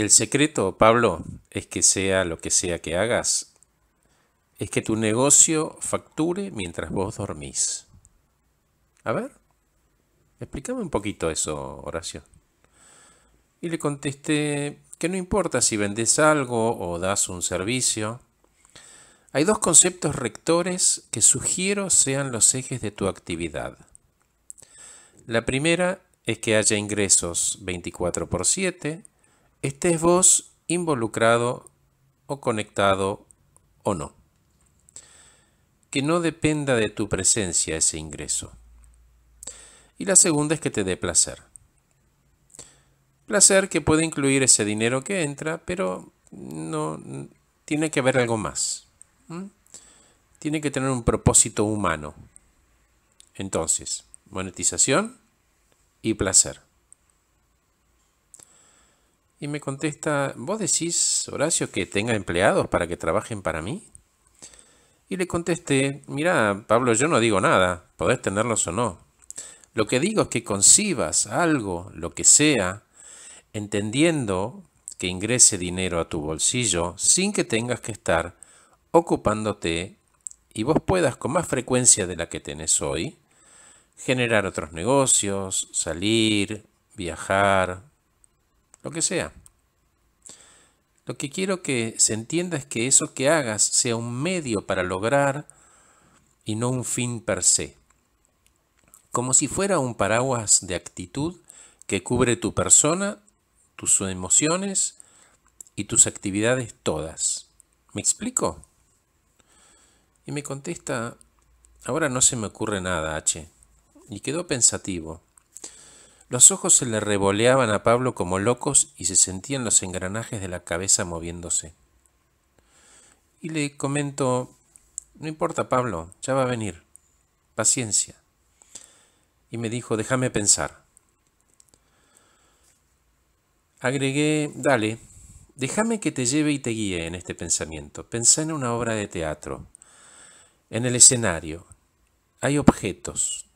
El secreto, Pablo, es que sea lo que sea que hagas, es que tu negocio facture mientras vos dormís. A ver, explícame un poquito eso, Horacio. Y le contesté que no importa si vendes algo o das un servicio. Hay dos conceptos rectores que sugiero sean los ejes de tu actividad. La primera es que haya ingresos 24 por 7, estés vos involucrado o conectado o no. Que no dependa de tu presencia ese ingreso. Y la segunda es que te dé placer. Placer que puede incluir ese dinero que entra, pero no tiene que haber algo más. Tiene que tener un propósito humano. Entonces, monetización y placer. Y me contesta, ¿vos decís, Horacio, que tenga empleados para que trabajen para mí? Y le contesté, mira, Pablo, yo no digo nada, podés tenerlos o no. Lo que digo es que concibas algo, lo que sea, entendiendo que ingrese dinero a tu bolsillo sin que tengas que estar ocupándote y vos puedas con más frecuencia de la que tenés hoy generar otros negocios, salir, viajar, lo que sea. Lo que quiero que se entienda es que eso que hagas sea un medio para lograr y no un fin per se. Como si fuera un paraguas de actitud que cubre tu persona, tus emociones y tus actividades todas. ¿Me explico? Y me contesta, ahora no se me ocurre nada, H y quedó pensativo. Los ojos se le revoleaban a Pablo como locos y se sentían los engranajes de la cabeza moviéndose. Y le comento, no importa Pablo, ya va a venir, paciencia. Y me dijo, déjame pensar. Agregué, dale, déjame que te lleve y te guíe en este pensamiento. Pensá en una obra de teatro. En el escenario hay objetos,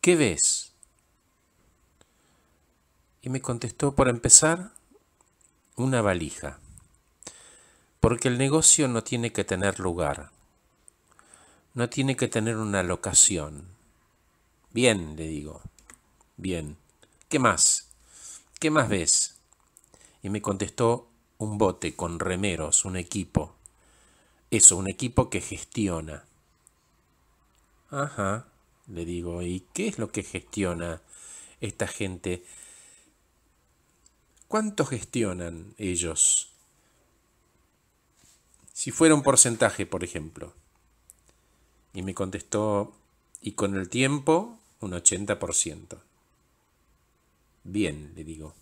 ¿qué ves? Y me contestó, por empezar, una valija, porque el negocio no tiene que tener lugar, no tiene que tener una locación. Bien, le digo, bien. ¿Qué más? ¿Qué más ves? Y me contestó un bote con remeros, un equipo. Eso, un equipo que gestiona. Ajá le digo, ¿y qué es lo que gestiona esta gente? ¿Cuánto gestionan ellos? Si fuera un porcentaje, por ejemplo. Y me contestó, y con el tiempo, un 80%. Bien, le digo.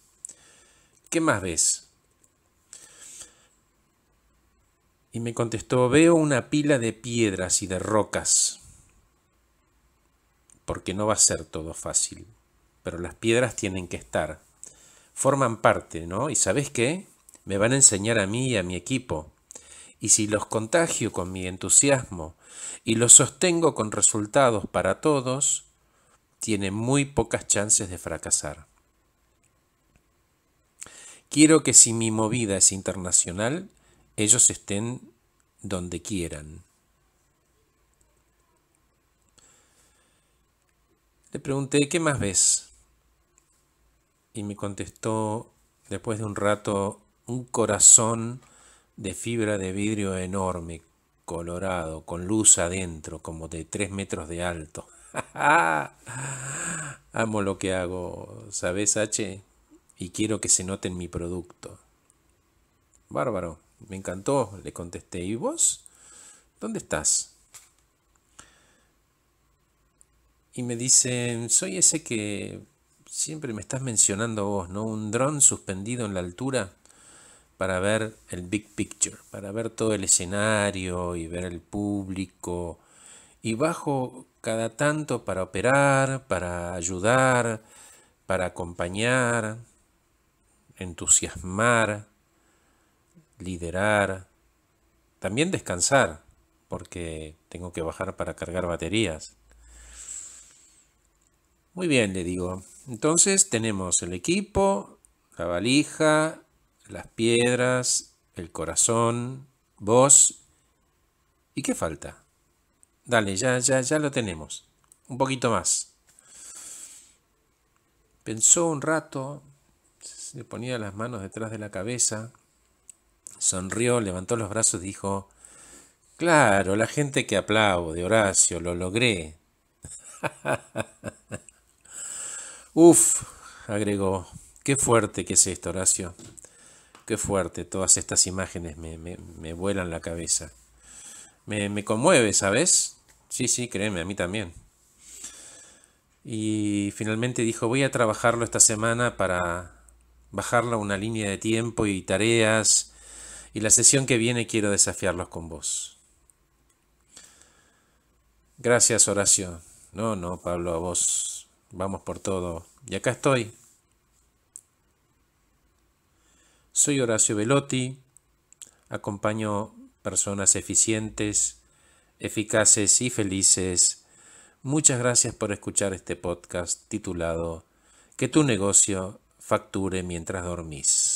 ¿Qué más ves? Y me contestó, veo una pila de piedras y de rocas porque no va a ser todo fácil, pero las piedras tienen que estar, forman parte, ¿no? Y sabes qué? Me van a enseñar a mí y a mi equipo. Y si los contagio con mi entusiasmo y los sostengo con resultados para todos, tiene muy pocas chances de fracasar. Quiero que si mi movida es internacional, ellos estén donde quieran. Le pregunté, ¿qué más ves? Y me contestó, después de un rato, un corazón de fibra de vidrio enorme, colorado, con luz adentro, como de tres metros de alto. Amo lo que hago, ¿sabes, H? Y quiero que se note en mi producto. Bárbaro, me encantó, le contesté. ¿Y vos? ¿Dónde estás? y me dicen, soy ese que siempre me estás mencionando vos, ¿no? Un dron suspendido en la altura para ver el big picture, para ver todo el escenario y ver el público. Y bajo cada tanto para operar, para ayudar, para acompañar, entusiasmar, liderar, también descansar, porque tengo que bajar para cargar baterías. Muy bien, le digo. Entonces tenemos el equipo, la valija, las piedras, el corazón, vos. ¿Y qué falta? Dale, ya, ya, ya lo tenemos. Un poquito más. Pensó un rato, se ponía las manos detrás de la cabeza, sonrió, levantó los brazos y dijo, Claro, la gente que aplaude, Horacio, lo logré. Uf, agregó, qué fuerte que es esto, Horacio. Qué fuerte, todas estas imágenes me, me, vuelan la cabeza. Me, me conmueve, ¿sabes? Sí, sí, créeme, a mí también. Y finalmente dijo, voy a trabajarlo esta semana para bajarlo a una línea de tiempo y tareas, y la sesión que viene quiero desafiarlos con vos. Gracias, Horacio. No, no, Pablo, a vos. Vamos por todo. Y acá estoy. Soy Horacio Velotti. Acompaño personas eficientes, eficaces y felices. Muchas gracias por escuchar este podcast titulado Que tu negocio facture mientras dormís.